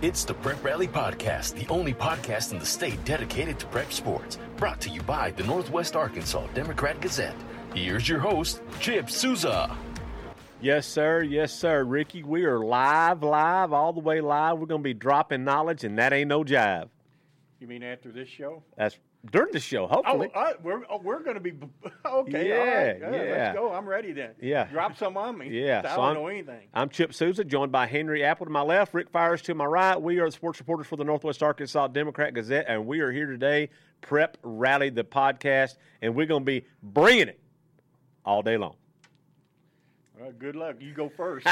It's the Prep Rally Podcast, the only podcast in the state dedicated to prep sports. Brought to you by the Northwest Arkansas Democrat Gazette. Here's your host, Chip Souza. Yes, sir. Yes, sir. Ricky, we are live, live, all the way live. We're going to be dropping knowledge, and that ain't no jive. You mean after this show? That's during the show, Oh, hopefully. uh, we're oh, we're going to be okay. Yeah, all right. yeah. Let's go. I'm ready then. Yeah. Drop some on me. Yeah, I so don't I'm- know anything. I'm Chip Souza, joined by Henry Apple to my left, Rick Fires to my right. We are the sports reporters for the Northwest Arkansas Democrat Gazette, and we are here today, Prep Rally, the podcast, and we're going to be bringing it all day long. Well, good luck. You go first.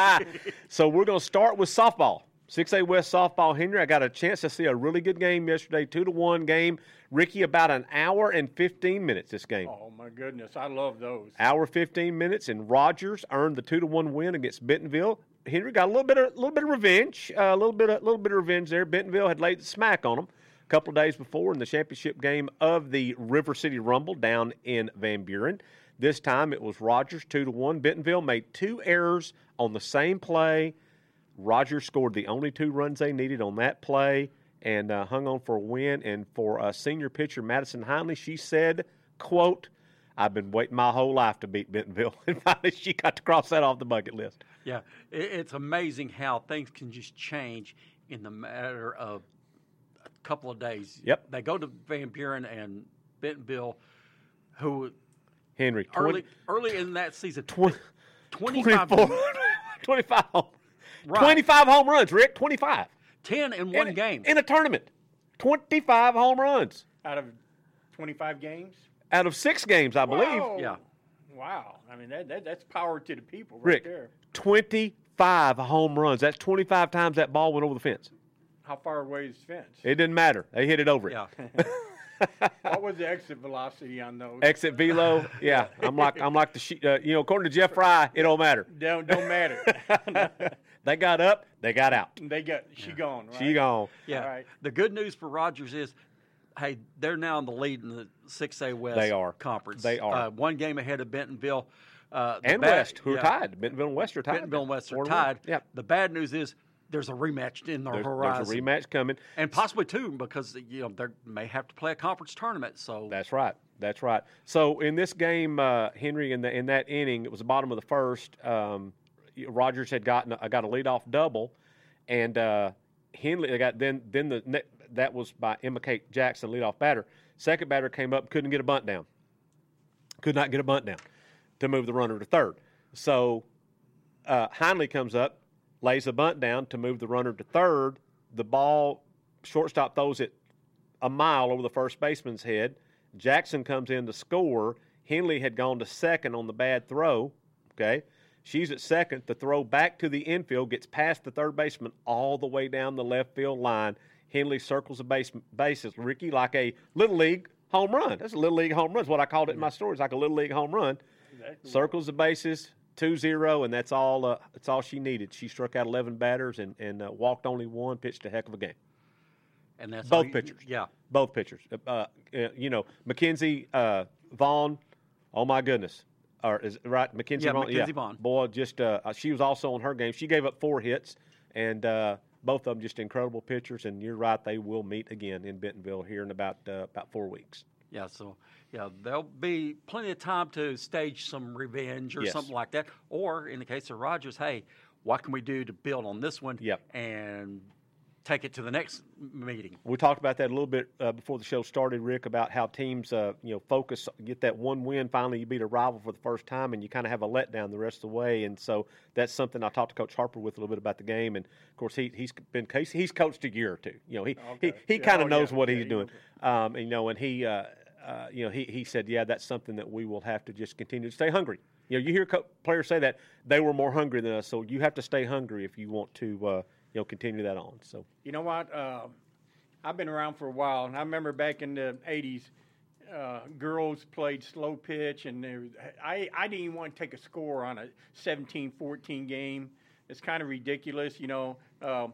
so we're going to start with softball. 6A West softball, Henry. I got a chance to see a really good game yesterday, two to one game. Ricky, about an hour and 15 minutes this game. oh my goodness, I love those. Hour 15 minutes, and Rogers earned the two to one win against Bentonville. Henry got a little bit of little bit of revenge, uh, a little bit of, little bit of revenge there. Bentonville had laid the smack on them a couple of days before in the championship game of the River City Rumble down in Van Buren. This time it was Rogers two to one. Bentonville made two errors on the same play. Rogers scored the only two runs they needed on that play and uh, hung on for a win. And for uh, senior pitcher Madison Heinley, she said, "quote I've been waiting my whole life to beat Bentonville, and finally she got to cross that off the bucket list." Yeah, it's amazing how things can just change in the matter of a couple of days. Yep. They go to Van Buren and Bentonville, who Henry, 20, early early in that season, 20 25 24, 25, home- Right. 25 home runs, Rick, 25. 10 in one in, game. In a tournament. 25 home runs Out of 25 games. out of six games, I believe. Wow. Yeah. Wow. I mean that, that that's power to the people right Rick, there. 25 home runs. That's 25 times that ball went over the fence. How far away is the fence? It didn't matter. They hit it over it. yeah. what was the exit velocity on those? Exit velo, yeah. I'm like I'm like the she, uh, you know according to Jeff Fry, it don't matter. don't don't matter. They got up, they got out. they got she gone. Right? She gone. Yeah. All right. The good news for Rogers is, hey, they're now in the lead in the 6A West They are. conference. They are. Uh, one game ahead of Bentonville. Uh, And bad- West, who are tied. Bentonville and West are tied. Bentonville and West are Four to one. tied. Yeah. The bad news is there's a rematch in the There's, horizon. there's a rematch coming. and possibly two because you know they may have to play a conference tournament. So That's right. That's right. So in this game, uh, Henry, in the in that inning, it was the bottom of the first. Um, Rogers had gotten a, got a leadoff double, and uh, Henley got then then the that was by Emma Kate Jackson, leadoff batter. Second batter came up, couldn't get a bunt down. Could not get a bunt down to move the runner to third. So uh, Heinley comes up, lays a bunt down to move the runner to third. The ball, shortstop throws it a mile over the first baseman's head. Jackson comes in to score. Henley had gone to second on the bad throw. Okay. She's at second. The throw back to the infield gets past the third baseman all the way down the left field line. Henley circles the base, bases, Ricky, like a little league home run. That's a little league home run. Is what I called it in my story. It's like a little league home run. Exactly. Circles the bases, 2-0, and that's all. Uh, that's all she needed. She struck out 11 batters and, and uh, walked only one. Pitched a heck of a game. and that's Both you- pitchers. Yeah, Both pitchers. Uh, uh, you know, Mackenzie uh, Vaughn. Oh my goodness. Or is it right? Mackenzie Yeah, Vaughn. Mackenzie Vaughn. Boy, just uh, uh, she was also on her game. She gave up four hits, and uh, both of them just incredible pitchers. And you're right, they will meet again in Bentonville here in about uh, about four weeks. yeah. So yeah, there'll be plenty of time to stage some revenge or Yes. something like that. Or in the case of Rogers, hey, what can we do to build on this one? Yep. and take it to the next meeting. We talked about that a little bit uh, before the show started, Rick, about how teams, uh, you know, focus, get that one win. Finally, you beat a rival for the first time, and you kind of have a letdown the rest of the way. And so that's something I talked to Coach Harper with a little bit about the game. And of course, he he's been he's, he's coached a year or two. You know, he he, Okay. he Yeah, kind of oh, knows yeah. what Yeah, he's he doing. Um, and, you know, and he. Uh, uh, you know, he, he said, yeah, that's something that we will have to just continue to stay hungry. You know, you hear co- players say that they were more hungry than us, so you have to stay hungry if you want to, uh, you know, continue that on. So You know what? Uh, I've been around for a while, and I remember back in the '80s, uh, girls played slow pitch, and there I I didn't even want to take a score on a 17-14 game. It's kind of ridiculous, you know. Uh,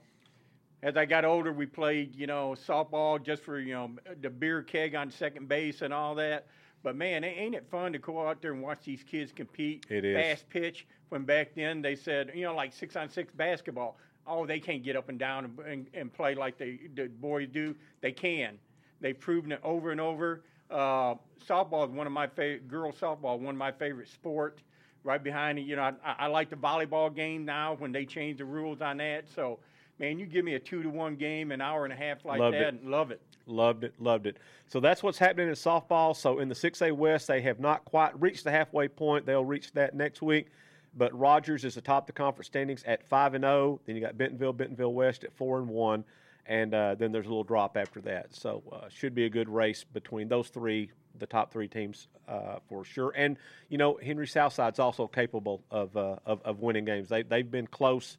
as I got older, we played, you know, softball just for you know the beer keg on second base and all that. But man, ain't it fun to go out there and watch these kids compete? It is. Fast pitch. When back then they said, you know, like six on six basketball. Oh, they can't get up and down and, and, and play like they the boys do. They can. They've proven it over and over. Uh, softball is one of my favorite. Girls softball, one of my favorite sport. Right behind it, you know, I, I like the volleyball game now when they change the rules on that. So, man, you give me a two to one game, an hour and a half like Loved that, it. and love it. Loved it, loved it. So that's what's happening in softball. So in the 6A West, they have not quite reached the halfway point. They'll reach that next week. But Rogers is atop the conference standings at five and zero. Then you got Bentonville, Bentonville West at four and one, and uh, then there's a little drop after that. So uh, should be a good race between those three, the top three teams uh, for sure. And you know Henry Southside's also capable of uh, of, of winning games. They they've been close.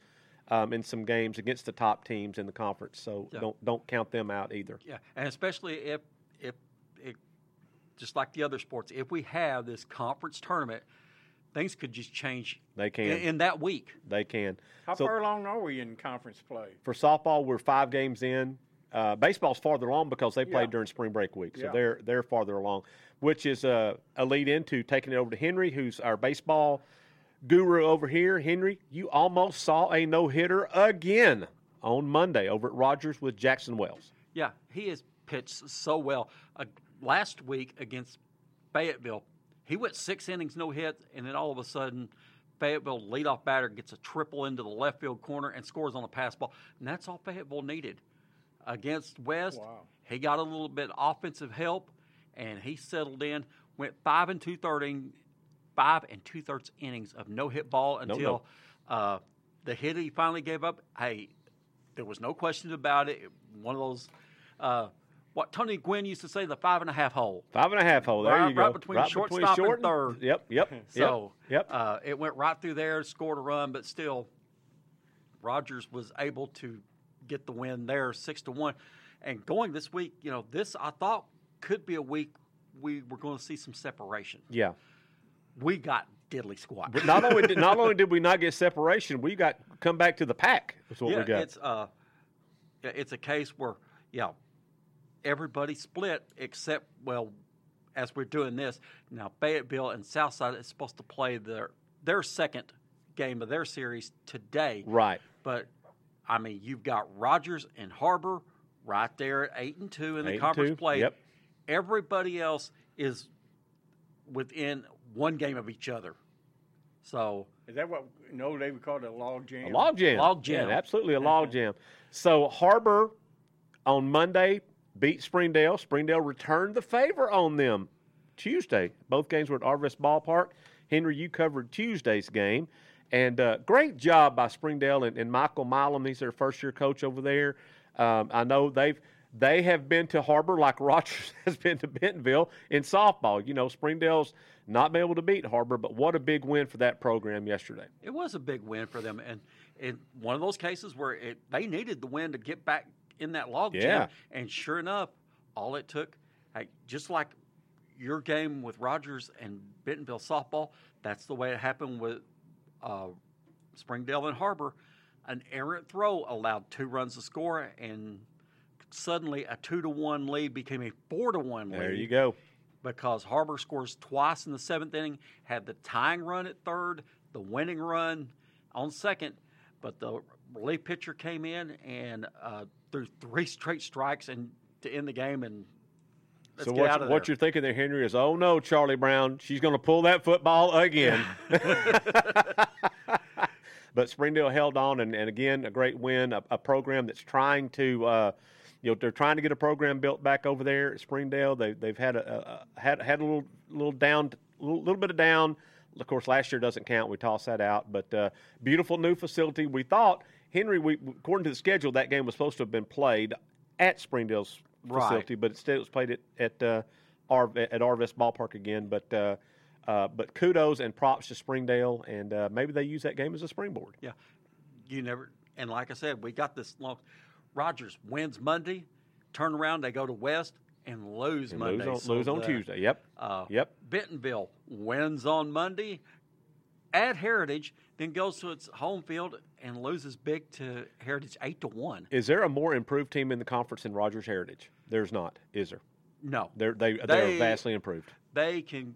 Um, in some games against the top teams in the conference, so Yeah. don't don't count them out either. Yeah, and especially if if it, just like the other sports, if we have this conference tournament, things could just change. They can. in, in that week. They can. How So- far along are we in conference play? For softball, we're five games in. Uh, baseball's farther along because they played Yeah. during spring break week, so Yeah. they're they're farther along, which is uh, a lead into taking it over to Henry, who's our baseball guru over here. Henry, you almost saw a no hitter again on Monday over at Rogers with Jackson Wells. Yeah, he has pitched so well. Uh, last week against Fayetteville, he went six innings, no hit, and then all of a sudden, Fayetteville leadoff batter gets a triple into the left field corner and scores on a pass ball, and that's all Fayetteville needed. Against West, Wow. he got a little bit offensive help, and he settled in. Went five and two thirds, five and two thirds innings of no hit ball until Uh, the hit he finally gave up. Hey, there was no question about it. One of those, uh, what Tony Gwynn used to say, the five and a half hole. Five and a half hole. There Right- you go. right between shortstop and short third. Yep. Yep. So Yep. Uh, it went right through there, scored a run, but still, Rogers was able to get the win there, six to one. And going this week, you know, this I thought could be a week we were going to see some separation. yeah. We got diddly squat. But not only did, not only did we not get separation, we got come back to the pack. Is what yeah, we got. it's uh, it's a case where yeah, everybody split except well, as we're doing this now, Fayetteville and Southside is supposed to play their their second game of their series today. right. But I mean, you've got Rogers and Harbor right there at eight and two in Eight the and conference two, play. yep. Everybody else is within one game of each other. So Is that what no they would call it a log jam? A log jam. Log jam. Yeah, absolutely a log jam. So Harbor on Monday beat Springdale. Springdale returned the favor on them Tuesday. Both games were at Arvest Ballpark. Henry, you covered Tuesday's game. And uh, great job by Springdale and, and Michael Milam. He's their first year coach over there. Um, I know they've they have been to Harbor like Rogers has been to Bentonville in softball. You know, Springdale's not been able to beat Harbor, but what a big win for that program yesterday. it was a big win for them, and in one of those cases where it, they needed the win to get back in that log Yeah. jam. And sure enough, all it took, just like your game with Rogers and Bentonville softball, that's the way it happened with uh, Springdale and Harbor. An errant throw allowed two runs to score, and suddenly a two to one lead became a four to one lead There you go. because Harbor scores twice in the seventh inning, had the tying run at third, the winning run on second, but the relief pitcher came in and uh, threw three straight strikes and to end the game. And so what, what you're thinking there, Henry, is oh no, Charlie Brown, she's going to pull that football again. but Springdale held on, and, and again, a great win. A, a program that's trying to, uh, you know, they're trying to get a program built back over there at Springdale. They, they've had a, a had had a little little down, little, little bit of down. Of course, last year doesn't count. We toss that out. But uh, beautiful new facility. We thought Henry, we, according to the schedule, that game was supposed to have been played at Springdale's Right. facility, but instead it was played at at uh, Arv- at Arvest Ballpark again. But uh, uh, but kudos and props to Springdale, and uh, maybe they use that game as a springboard. Yeah, you never. And like I said, we got this long. Rogers wins Monday, turn around, they go to West and lose And Monday. lose on, So lose on the- Tuesday. Yep. Uh, Yep. Bentonville wins on Monday at Heritage, then goes to its home field and loses big to Heritage eight to one. Is there a more improved team in the conference than Rogers Heritage? There's not, is there? No, They're they, they They- are vastly improved. they can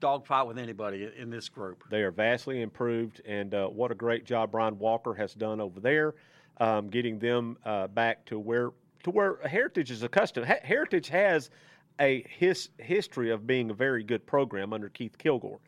dogfight with anybody in this group. They are vastly improved, and uh, what a great job Brian Walker has done over there, um, getting them uh, back to where to where Heritage is accustomed. Heritage has a his history of being a very good program under Keith Kilgore,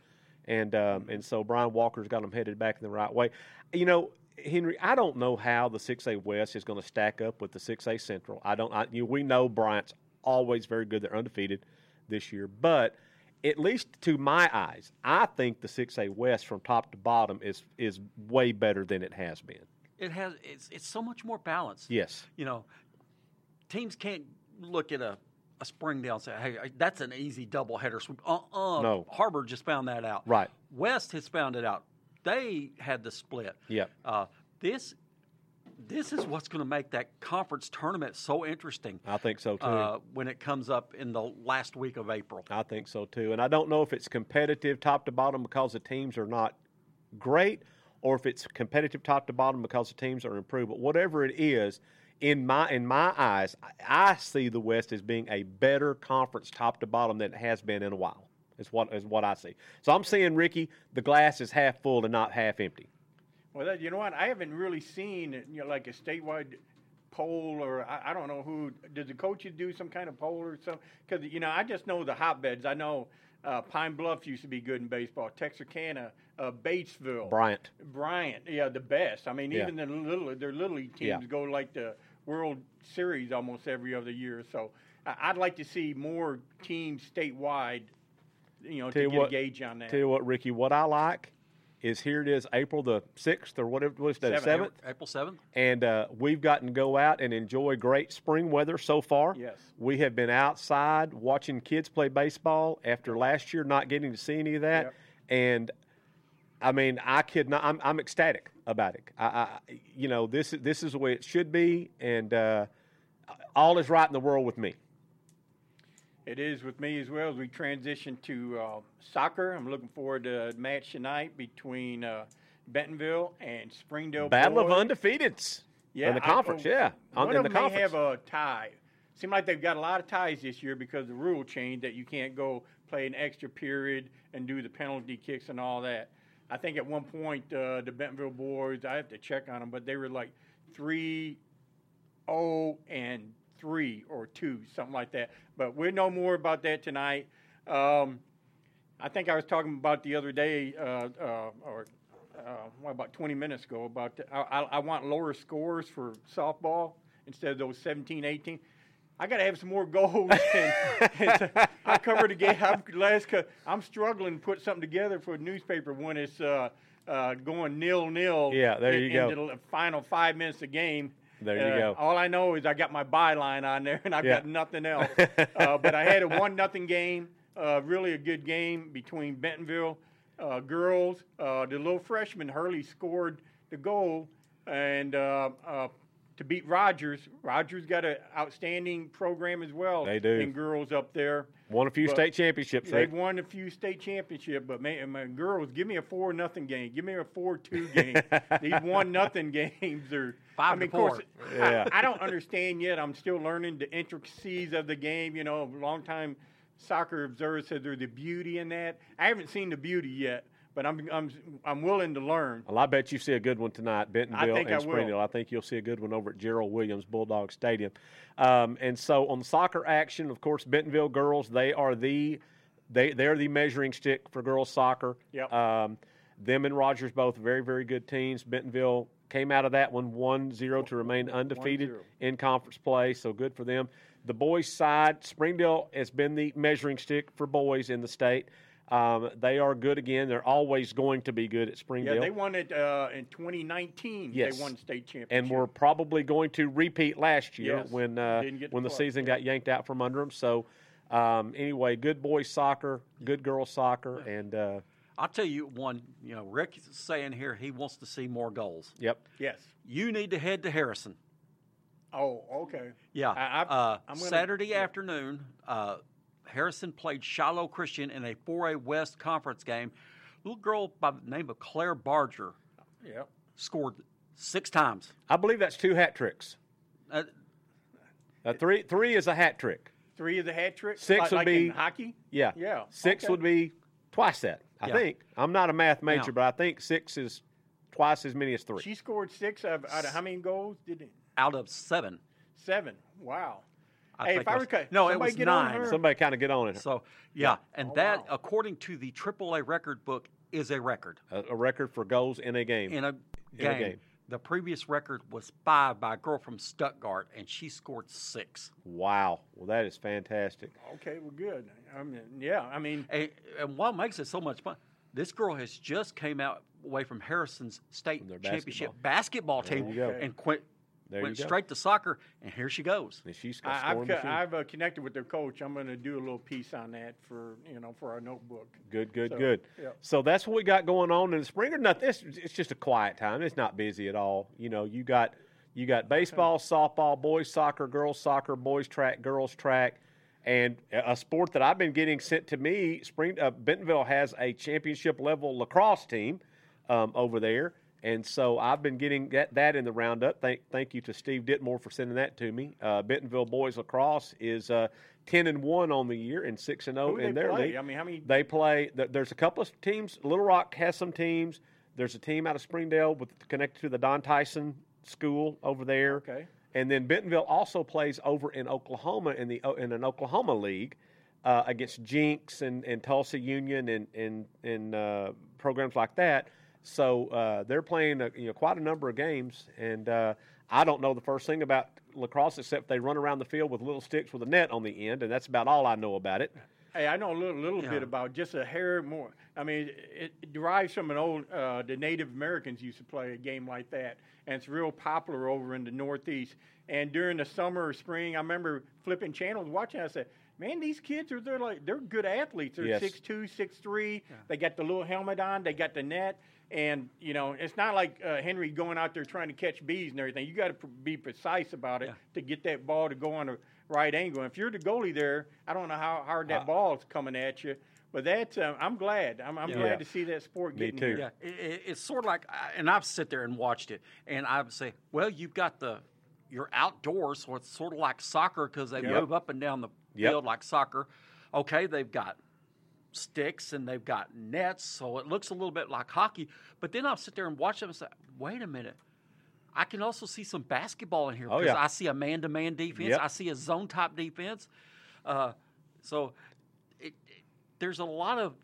and um, and so Brian Walker's got them headed back in the right way. You know, Henry, I don't know how the 6A West is going to stack up with the 6A Central. I don't. I, you know, we know Bryant's always very good. They're undefeated this year, but at least to my eyes, I think the 6A West from top to bottom is is way better than it has been. It has it's it's so much more balanced. Yes. You know, teams can't look at a, a Springdale and say, "Hey, that's an easy doubleheader sweep." Uh-uh. No. Harbor just found that out. Right. West has found it out. They had the split. Yeah. Uh, this this is what's going to make that conference tournament so interesting. I think so too. Uh, when it comes up in the last week of April. I think so too. And I don't know if it's competitive top to bottom because the teams are not great or if it's competitive top to bottom because the teams are improved. But whatever it is, in my in my eyes, I see the West as being a better conference top to bottom than it has been in a while. Is what is what I see. So I'm seeing Ricky, the glass is half full and not half empty. Well, that, you know what? I haven't really seen you know like a statewide poll or I, I don't know who does the coaches do some kind of poll or something because you know I just know the hotbeds. I know uh, Pine Bluff used to be good in baseball. Texarkana, uh, Batesville, Bryant. Bryant, yeah, the best. I mean, Yeah. even the little their little league teams Yeah. go like the World Series almost every other year. So I- I'd like to see more teams statewide. You know, Tell to you get what- a gauge on that. Tell you what, Ricky, what I like is here it is, April the sixth or whatever was the Seventh. seventh. April seventh. and uh, we've gotten to go out and enjoy great spring weather so far. Yes. We have been outside watching kids play baseball after last year not getting to see any of that. Yep. And I mean, I could not. I'm, I'm ecstatic about it. I, I, you know, this is this is the way it should be, and uh, all is right in the world with me. It is with me as well as we transition to uh, soccer. I'm looking forward to a match tonight between uh, Bentonville and Springdale. Battle of Boys. undefeateds Yeah, in the I- conference. oh, yeah, on, One in of the them may have a tie. Seem like they've got a lot of ties this year because the rule change that you can't go play an extra period and do the penalty kicks and all that. I think at one point uh, the Bentonville boys, I have to check on them, but they were like three, oh, and three or two, something like that. But we'll know more about that tonight. Um, I think I was talking about the other day, uh, uh, or uh, what, about 20 minutes ago, about the, I- I want lower scores for softball instead of those 17, 18. I got to have some more goals. and, and so I covered a game. I'm, last, I'm struggling to put something together for a newspaper when it's uh, uh, going nil nil. Yeah, there in, you go. Into the final five minutes of the game. There you Uh, go. All I know is I got my byline on there, and I've Yeah. got nothing else. uh, but I had a one nothing game. Uh, really a good game between Bentonville uh, girls. Uh, the little freshman Hurley scored the goal, and uh, uh, to beat Rogers. Rogers got an outstanding program as well. They do. In girls up there. Won a few But state championships. They've Rick. won a few state championships, but man, my girls, give me a four nothing game. Give me a four two game. These one nothing games are. Five I mean, to of course, four. Yeah. I, I don't understand yet. I'm still learning the intricacies of the game. You know, a long time soccer observer said there's the beauty in that. I haven't seen the beauty yet, but I'm I'm I'm willing to learn. Well, I bet you see a good one tonight, Bentonville and I will. Springdale. I think you'll see a good one over at Jarrell Williams Bulldog Stadium. Um, and so on the soccer action, of course, Bentonville girls they are the they they're the measuring stick for girls soccer. Yep. Um, them and Rogers both very very good teams. Bentonville came out of that one 1-0 to remain undefeated 1-0. in conference play, so good for them. The boys side, Springdale has been the measuring stick for boys in the state. Um, they are good again. They're always going to be good at Springdale. Yeah, they won it uh, in 2019. Yes. They won state championship. and we're probably going to repeat last year Yes, when uh, didn't get to when the play, season got yanked out from under them. So um, anyway, good boys soccer, good girls soccer, and uh, I'll tell you one. You know, Rick is saying here he wants to see more goals. yep, yes. You need to head to Harrison. Oh, okay. Yeah. I- I- uh, I'm gonna- Saturday yeah. afternoon, uh, Harrison played Shiloh Christian in a 4A West conference game. A little girl by the name of Claire Barger Yeah. scored six times. I believe that's two hat tricks. Uh, Uh, three three is a hat trick. Three is the hat trick. Six like, would like be- in hockey. Yeah. Yeah, Six okay. would be twice that. I Yeah. think. I'm not a math major, Now- but I think six is twice as many as three. She scored six out of, out of how many goals did it? Out of seven. Seven. Wow. I hey, think if I it was- recall, no, it was nine. Somebody kind of get on it. So yeah, and Oh, that, wow. according to the AAA record book, is a record a, a record for goals in a game. in a In a game. game. The previous record was five by a girl from Stuttgart, and she scored six. wow. Well, that is fantastic. Okay, well, good. I mean, yeah. I mean, And, and what makes it so much fun, this girl has just came out away from Harrison's state From championship basketball There team and quit, There went you go. straight to soccer, and here she goes. And she's I, a I've, co- I've uh, connected with their coach. I'm going to do a little piece on that for you know for our notebook. Good, good, So, good. yeah. So that's what we got going on in the spring. Or nothing. It's, it's just a quiet time. It's not busy at all. You know, you got you got baseball, softball, boys soccer, girls soccer, boys track, girls track, and a a sport that I've been getting sent to me. Spring uh, Bentonville has a championship level lacrosse team um, over there. And so I've been getting that, that in the roundup. Thank, thank you to Steve Ditmore for sending that to me. Uh, Bentonville boys lacrosse is uh, ten and one on the year and six and zero Who in their play? league. I mean, how many? They play. There's a couple of teams. Little Rock has some teams. There's a team out of Springdale with connected to the Don Tyson School over there. Okay. And then Bentonville also plays over in Oklahoma in the in an Oklahoma league uh, against Jenks and, and Tulsa Union and and, and uh, programs like that. So uh, they're playing a, you know quite a number of games, and uh, I don't know the first thing about lacrosse except they run around the field with little sticks with a net on the end, and that's about all I know about it. Hey, I know a little, little Yeah. bit about just a hair more. I mean, it, it derives from an old. Uh, the Native Americans used to play a game like that, and it's real popular over in the Northeast. And during the summer or spring, I remember flipping channels, watching. I said, "Man, these kids are they're like they're good athletes. They're Yes. six two, six three. They got the little helmet on. They got the net." And you know, it's not like uh, Henry going out there trying to catch bees and everything. You got to pr- be precise about it Yeah. to get that ball to go on the right angle. And if you're the goalie there, I don't know how hard that Uh, ball is coming at you, but that's um, I'm glad. I'm, I'm Yeah. glad to see that sport Me getting too. here. Yeah, it, it- it's sort of like, and I've sit there and watched it, and I would say, well, you've got the, you're outdoors, so it's sort of like soccer because they Yep. move up and down the Yep. field like soccer. Okay, they've got sticks and they've got nets, so it looks a little bit like hockey. But then I'll sit there and watch them and say, wait a minute. I can also see some basketball in here Oh, because yeah. I see a man-to-man defense. Yep. I see a zone-type defense. Uh, so it, it- there's a lot of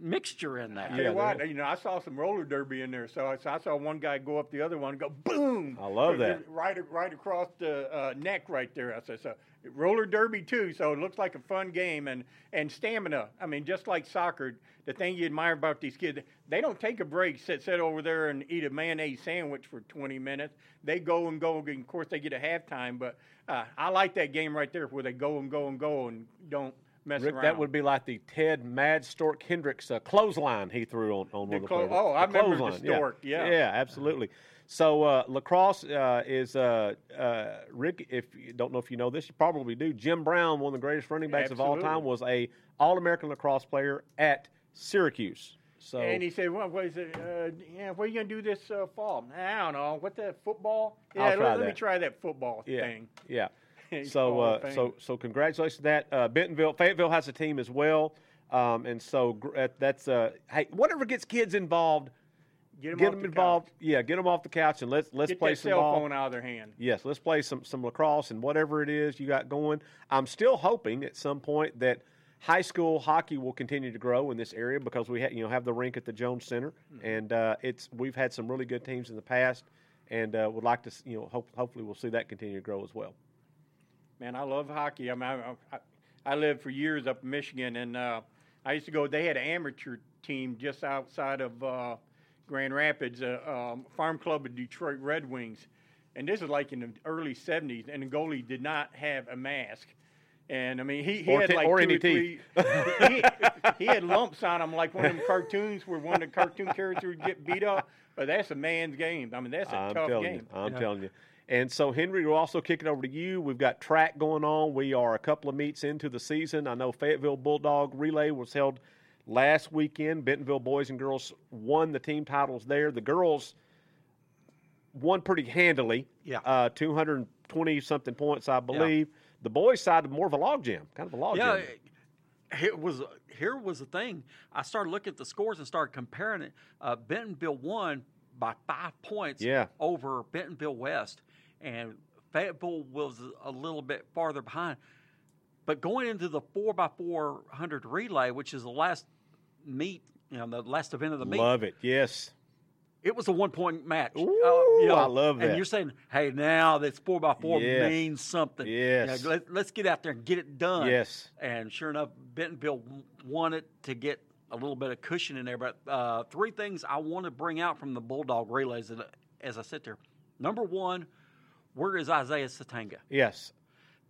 mixture in that. Yeah, you what, there- you know, I saw some roller derby in there. So I, so I saw one guy go up the other one, and go boom. I love that. Right, right across the uh, neck, right there. I said, so roller derby too. So it looks like a fun game and and stamina. I mean, just like soccer, the thing you admire about these kids, they don't take a break, sit sit over there and eat a mayonnaise sandwich for 20 minutes. They go and go. And of course, they get a halftime, but uh, I like that game right there where they go and go and go and don't mess Rick, around. that would be like the Ted Mad Stork Hendricks uh, clothesline he threw on, on The one of the clo- oh, I remember the clothesline, stork, yeah. yeah, absolutely. So uh, lacrosse uh, is uh, uh, Rick. If you don't know if you know this, you probably do. Jim Brown, one of the greatest running backs of all time, was a All American lacrosse player at Syracuse. So And he said, "Well, what is it? Uh, yeah, what are you gonna do this uh, fall? I don't know. What that football? Yeah, let, try let me try that football yeah, thing." yeah. So uh, so so congratulations to that. Uh, Bentonville, Fayetteville has a team as well. Um, and so gr- that's uh, hey, whatever gets kids involved, get them, get them the involved. couch. Yeah, get them off the couch and let's let's Get play some cell ball. phone out of their hand. Yes, let's play some some lacrosse and whatever it is you got going. I'm still hoping at some point that high school hockey will continue to grow in this area because we ha- you know have the rink at the Jones Center and uh, it's we've had some really good teams in the past and uh, would like to you know hope, hopefully we'll see that continue to grow as well. Man, I love hockey. I mean, I, I, I lived for years up in Michigan, and uh, I used to go. They had an amateur team just outside of uh, Grand Rapids, uh, um, Farm Club of Detroit Red Wings, and this is like in the early '70s. And the goalie did not have a mask, and I mean, he, he Or had te- like or two any or three. he, he had lumps on him, like one of them cartoons where one of the cartoon characters would get beat up. But that's a man's game. I mean, that's a I'm tough telling game. you. I'm Yeah. telling you. And so, Henry, we'll also kick it over to you. We've got track going on. We are a couple of meets into the season. I know Fayetteville Bulldog Relay was held last weekend. Bentonville boys and girls won the team titles there. The girls won pretty handily. Yeah. Uh, 220 something points, I believe. the boys' side more of a log jam, kind of a log Yeah, it was here was the thing. I started looking at the scores and started comparing it. Uh, Bentonville won by five points Yeah. over Bentonville West, and Fayetteville was a little bit farther behind. But going into the four x four hundred relay, which is the last meet, you know, the last event of the meet, Love it. Yes. it was a one point match. Uh, Ooh, you know, I love it. And you're saying, hey, now that's four by four Yes. means something. Yes. You know, let, us get out there and get it done. Yes. And sure enough, Bentonville wanted to get a little bit of cushion in there. But uh, three things I want to bring out from the Bulldog relays that, as I sit there. Number one, where is Isaiah Sategna? Yes.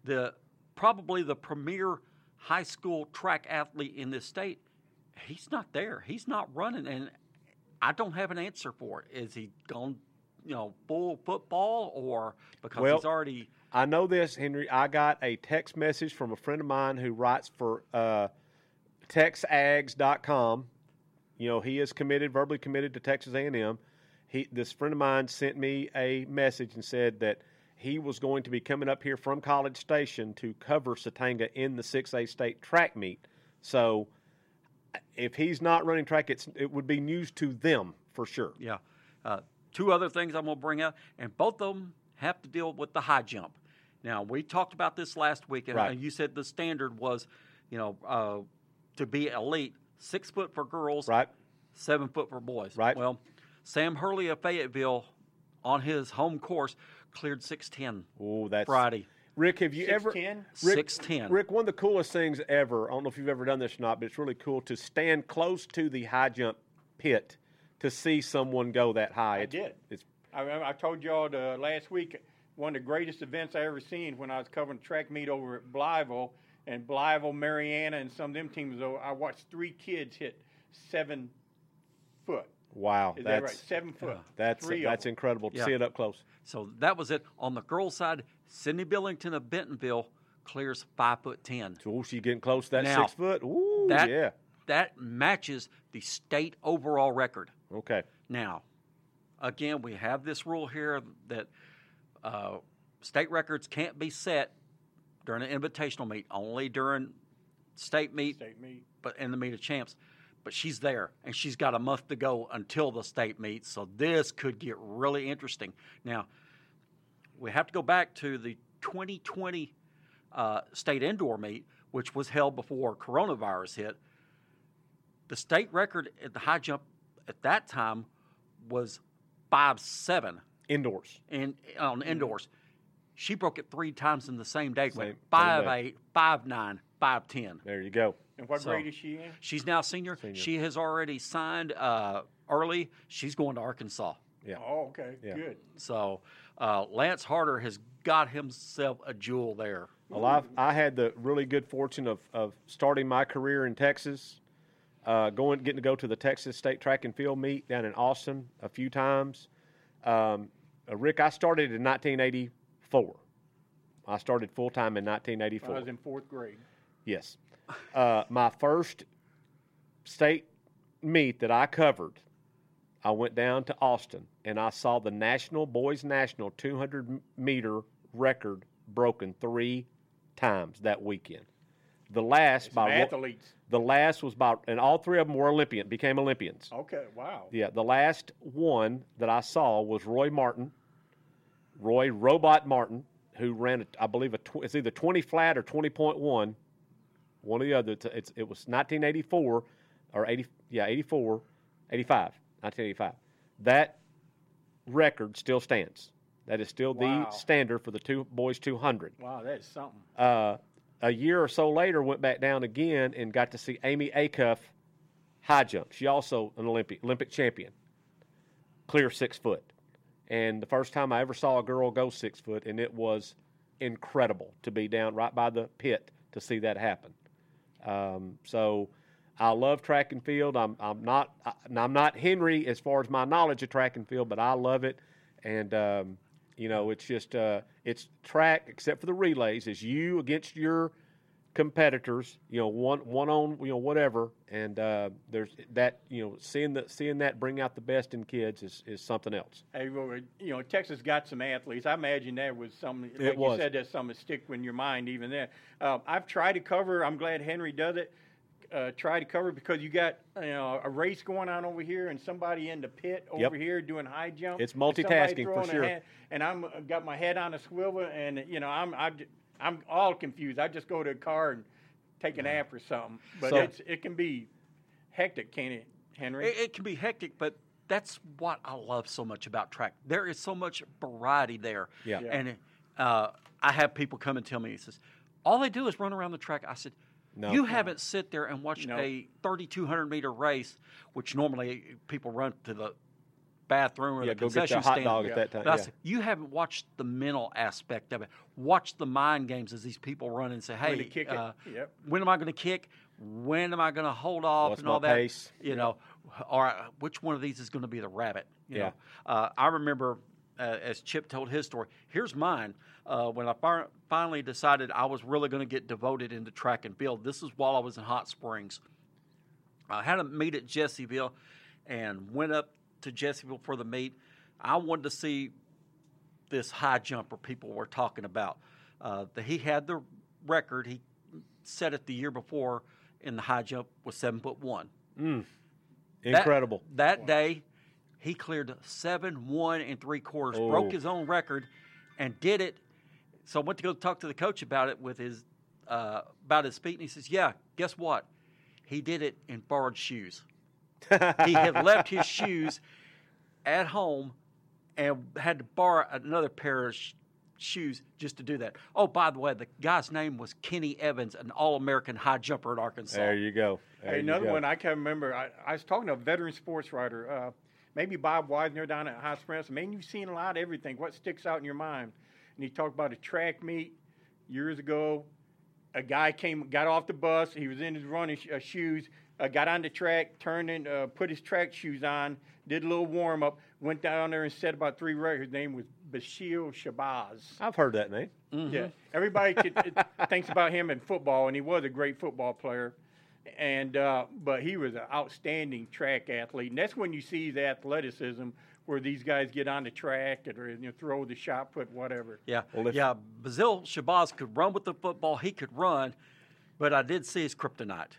the probably the premier high school track athlete in this state. He's not there. He's not running, and I don't have an answer for it. Is he gone, you know, full football, or because Well- he's already? I know this, Henry. I got a text message from a friend of mine who writes for uh, TexAgs.com. You know, he is committed, verbally committed to Texas A&M. He, this friend of mine sent me a message and said that he was going to be coming up here from College Station to cover Sategna in the 6A state track meet. So, if he's not running track, it's it would be news to them for sure. Yeah. Uh, two other things I'm going to bring up, and both of them have to deal with the high jump. Now, we talked about this last week, and Right. uh, you said the standard was, you know, uh, to be elite, six foot for girls, Right? seven foot for boys. Right. Well, Sam Hurley of Fayetteville on his home course cleared 6'10 Oh, that's Friday. Rick, have you ever 6'10"? Rick, 6'10. Rick, one of the coolest things ever. I don't know if you've ever done this or not, but it's really cool to stand close to the high jump pit to see someone go that high. I It's- did. It's I, remember I told y'all the last week one of the greatest events I ever seen when I was covering track meet over at Blytheville and Blytheville, Marianna, and some of them teams. Though I watched three kids hit seven foot. Wow. Is that's that right? Seven foot. that's Three of that's them. incredible to Yeah. see it up close. So that was it. On the girls' side, Sydney Billington of Bentonville clears five foot ten. So, oh, she getting close to that Now, six foot. Ooh, That yeah. that matches the state overall record. Okay. Now, again, we have this rule here that uh, state records can't be set during an invitational meet, only during state meet, State meet. but in the meet of champs. But she's there, and she's got a month to go until the state meet, so this could get really interesting. Now, we have to go back to the 2020 uh, state indoor meet, which was held before coronavirus hit. The state record at the high jump at that time was five seven Indoors. in on indoors. She broke it three times in the same day. Same- went same five day. eight, five nine, five ten. There you go. And what So- grade is she in? She's now senior. Senior. She has already signed uh, early. She's going to Arkansas. Yeah. Oh, okay. Yeah. Good. So uh, Lance Harter has got himself a jewel there. Well, I've, I had the really good fortune of, of starting my career in Texas, uh, going getting to go to the Texas State Track and Field meet down in Austin a few times. Um, uh, Rick, I started in 1984. I started full time in 1984. I was in fourth grade. Yes. Uh, my first state meet that I covered, I went down to Austin and I saw the national boys national 200 meter record broken three times that weekend. The last Some by one, athletes. the last was by and all three of them were Olympian became Olympians. Okay. Wow. Yeah, the last one that I saw was Roy Martin, Roy Robot Martin, who ran, a, I believe, a tw- it's either 20 flat or 20.1, one or the other. It's, it's, it was 1984 or 80, yeah, 84, 85, 1985. That record still stands. That is still Wow. the standard for the two boys 200. Wow, that is something. Uh, a year or so later, went back down again and got to see Amy Acuff high jump. She also an Olympic Olympic champion, clear six foot. And the first time I ever saw a girl go six foot, and it was incredible to be down right by the pit to see that happen. Um, so I love track and field. I'm I'm not I, I'm not Henry as far as my knowledge of track and field, but I love it. And um, you know, it's just uh, it's track except for the relays. It's you against your competitors, you know, one one on, you know, whatever, and uh, there's that, you know, seeing that seeing that bring out the best in kids is, is something else. Hey, well, you know, Texas got some athletes. I imagine that was something. It was. you said, that's something that stick in your mind even there. Um, I've tried to cover. I'm glad Henry does it. Uh, try to cover because you got you know a race going on over here and somebody in the pit Yep. over here doing high jump. It's multitasking for sure. hand- and I'm uh, got my head on a swivel and you know I'm j- I'm all confused. I just go to a car and take a nap or something. But So- it's it can be hectic, can it, Henry? It, it can be hectic, but that's what I love so much about track. There is so much variety there. Yeah. Yeah. And uh, I have people come and tell me, he says, all they do is run around the track. I said, No. you No. haven't sit there and watched No. a 3,200 meter race, which normally people run to the bathroom or Yeah, the go get concession your hot stand. dog at that time, But I yeah. said, you haven't watched the mental aspect of it. Watch the mind games as these people run and say, hey, When kick uh, Yep. when am I going to kick? When am I going to hold off What's and all that? pace? You know, or uh, which one of these is going to be the rabbit? You Yeah. Know? Uh, I remember uh, as Chip told his story. Here's mine. Uh, when I fi- finally decided I was really going to get devoted into track and field, this is while I was in Hot Springs. I had a meet at Jessieville and went up to Jessieville for the meet. I wanted to see this high jumper people were talking about. Uh, the, he had the record. He set it the year before in the high jump was seven foot one. That- Incredible. That, day, he cleared seven one and three quarters, Oh. broke his own record, and did it. So I went to go talk to the coach about it with his uh, about his feet, and he says, "Yeah, guess what? He did it in borrowed shoes. he had left his shoes at home and had to borrow another pair of sh- shoes just to do that. Oh, by the way, the guy's name was Kenny Evans, an All-American high jumper at Arkansas. There you go. There Hey, you another go. one I can't remember. I, I was talking to a veteran sports writer, uh, maybe Bob Wisener down at Hot Springs. Man, you've seen a lot of everything. What sticks out in your mind? And he talked about a track meet years ago. A guy came, got off the bus. He was in his running sh- uh, shoes. Uh, got on the track, turned and uh, put his track shoes on. Did a little warm up. Went down there and set about three records. His name was Bashir Shabazz. I've heard that name. Yeah, everybody could, thinks about him in football, and he was a great football player. And uh, but he was an outstanding track athlete, and that's when you see the athleticism where these guys get on the track and or, you know, throw the shot put, whatever. Yeah, Well, yeah. Basil Shabazz could run with the football. He could run, but I did see his kryptonite.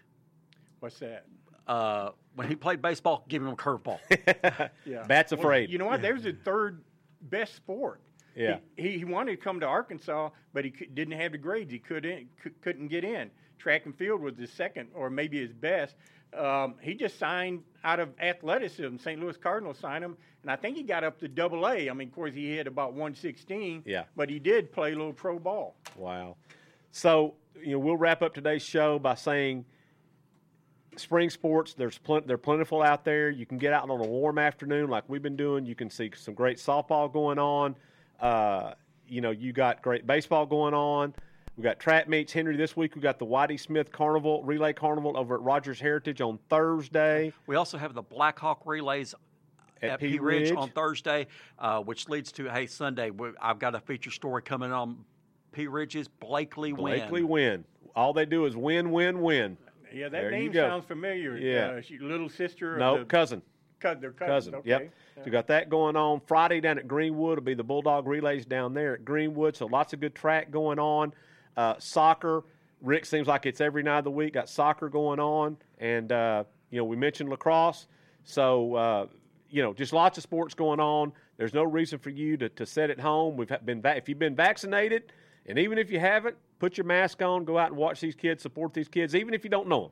What's that? Uh, when he played baseball, give him a curveball. Yeah, Bats Well, afraid. you know what? There's the third best sport. Yeah. He, he, he wanted to come to Arkansas, but he could, didn't have the grades. He couldn't cou- couldn't get in. Track and field was his second, or maybe his best. Um, he just signed out of athleticism. St. Louis Cardinals signed him, and I think he got up to Double A. I mean, of course, he hit about 116. Yeah. But he did play a little pro ball. Wow. So, you know, we'll wrap up today's show by saying spring sports, there's they're plentiful out there. You can get out on a warm afternoon like we've been doing. You can see some great softball going on. Uh, you know, you got great baseball going on. We got track meets. Henry, this week we got the Whitey Smith Carnival, Relay Carnival over at Rogers Heritage on Thursday. we also have the blackhawk relays At at, Pea P Ridge, on Thursday, uh, which leads to hey Sunday. we- I've got a feature story coming on Pea Ridge's Blakely, Blakely win. Blakely win. All they do is win, win, win. Yeah, that There name sounds familiar. Yeah. Uh, she, little sister. No, cousin. cou- their cousin. cousin. Okay. Yep. So we got that going on Friday down at Greenwood. Will be the Bulldog relays down there at Greenwood. So lots of good track going on. Uh, soccer. Rick seems like it's every night of the week. Got soccer going on, and uh, you know we mentioned lacrosse. So uh, you know just lots of sports going on. There's no reason for you to, to sit at home. We've been va- if you've been vaccinated, and even if you haven't, put your mask on. Go out and watch these kids. Support these kids, even if you don't know them.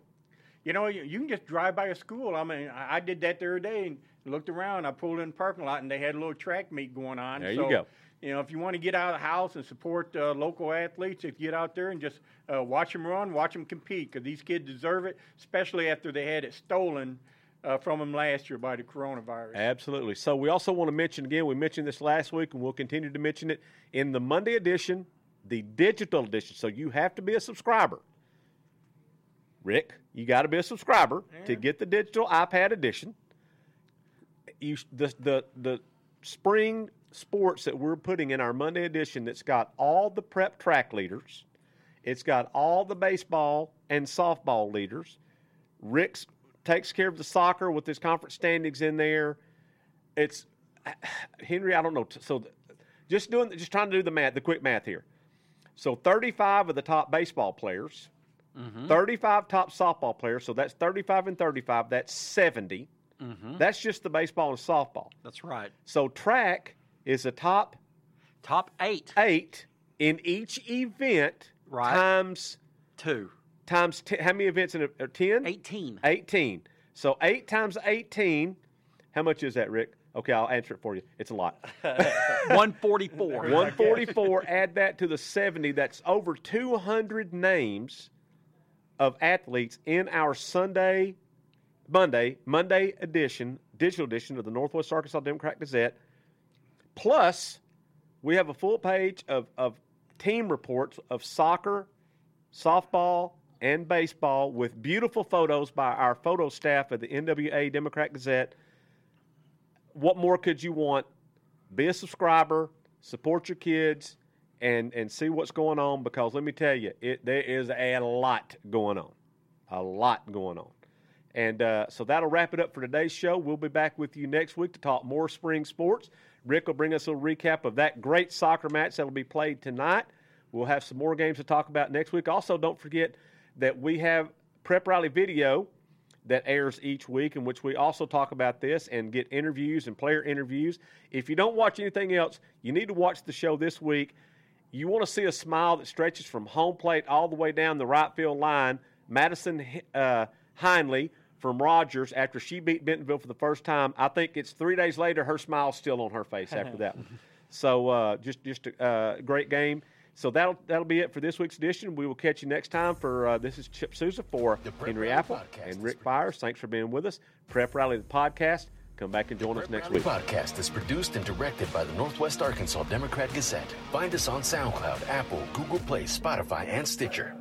You know, you, you can just drive by a school. I mean, I, I did that the other day and looked around. I pulled in the parking lot and they had a little track meet going on. There you so, go. You know, if you want to get out of the house and support uh, local athletes, if you get out there and just uh, watch them run, watch them compete, because these kids deserve it, especially after they had it stolen uh, from them last year by the coronavirus. Absolutely. So we also want to mention again, we mentioned this last week and we'll continue to mention it in the Monday edition, the digital edition. So you have to be a subscriber. Rick, you got to be a subscriber to get the digital iPad edition. You the the the spring sports that we're putting in our Monday edition that's got all the prep track leaders. It's got all the baseball and softball leaders. Rick's takes care of the soccer with his conference standings in there. It's Henry. I don't know. So just doing, just trying to do the math, the quick math here. So 35 of the top baseball players, mm-hmm. 35 top softball players. So that's 35 and 35. That's 70. Mm-hmm. That's just the baseball and softball. That's right. So track is the top Top eight, eight in each event Right. times two, times t- how many events in a 10? 18. 18. So 8 times 18, how much is that, Rick? Okay, I'll answer it for you. It's a lot. 144. 144, add that to the 70, that's over 200 names of athletes in our Sunday, Monday, Monday edition, digital edition of the Northwest Arkansas Democrat Gazette. Plus, we have a full page of, of team reports of soccer, softball, and baseball with beautiful photos by our photo staff at the NWA Democrat Gazette. What more could you want? Be a subscriber, support your kids, and and see what's going on because let me tell you, it there is a lot going on, a lot going on. And uh, so that'll wrap it up for today's show. We'll be back with you next week to talk more spring sports. Rick will bring us a little recap of that great soccer match that will be played tonight. We'll have some more games to talk about next week. Also, don't forget that we have Prep Rally video that airs each week, in which we also talk about this and get interviews and player interviews. If you don't watch anything else, you need to watch the show this week. You want to see a smile that stretches from home plate all the way down the right field line. Madison uh, Heinley from Rogers after she beat Bentonville for the first time. I think it's three days later, her smile's still on her face after that. So uh, just just a uh, great game. So that'll that'll be it for this week's edition. We will catch you next time. For uh, this is Chip Souza for The Henry Rally Apple Podcast and Rick Byers. Thanks for being with us. Prep Rally the podcast. Come back and join us next Rally week. Podcast is produced and directed by the Northwest Arkansas Democrat Gazette. Find us on SoundCloud, Apple, Google Play, Spotify, and Stitcher.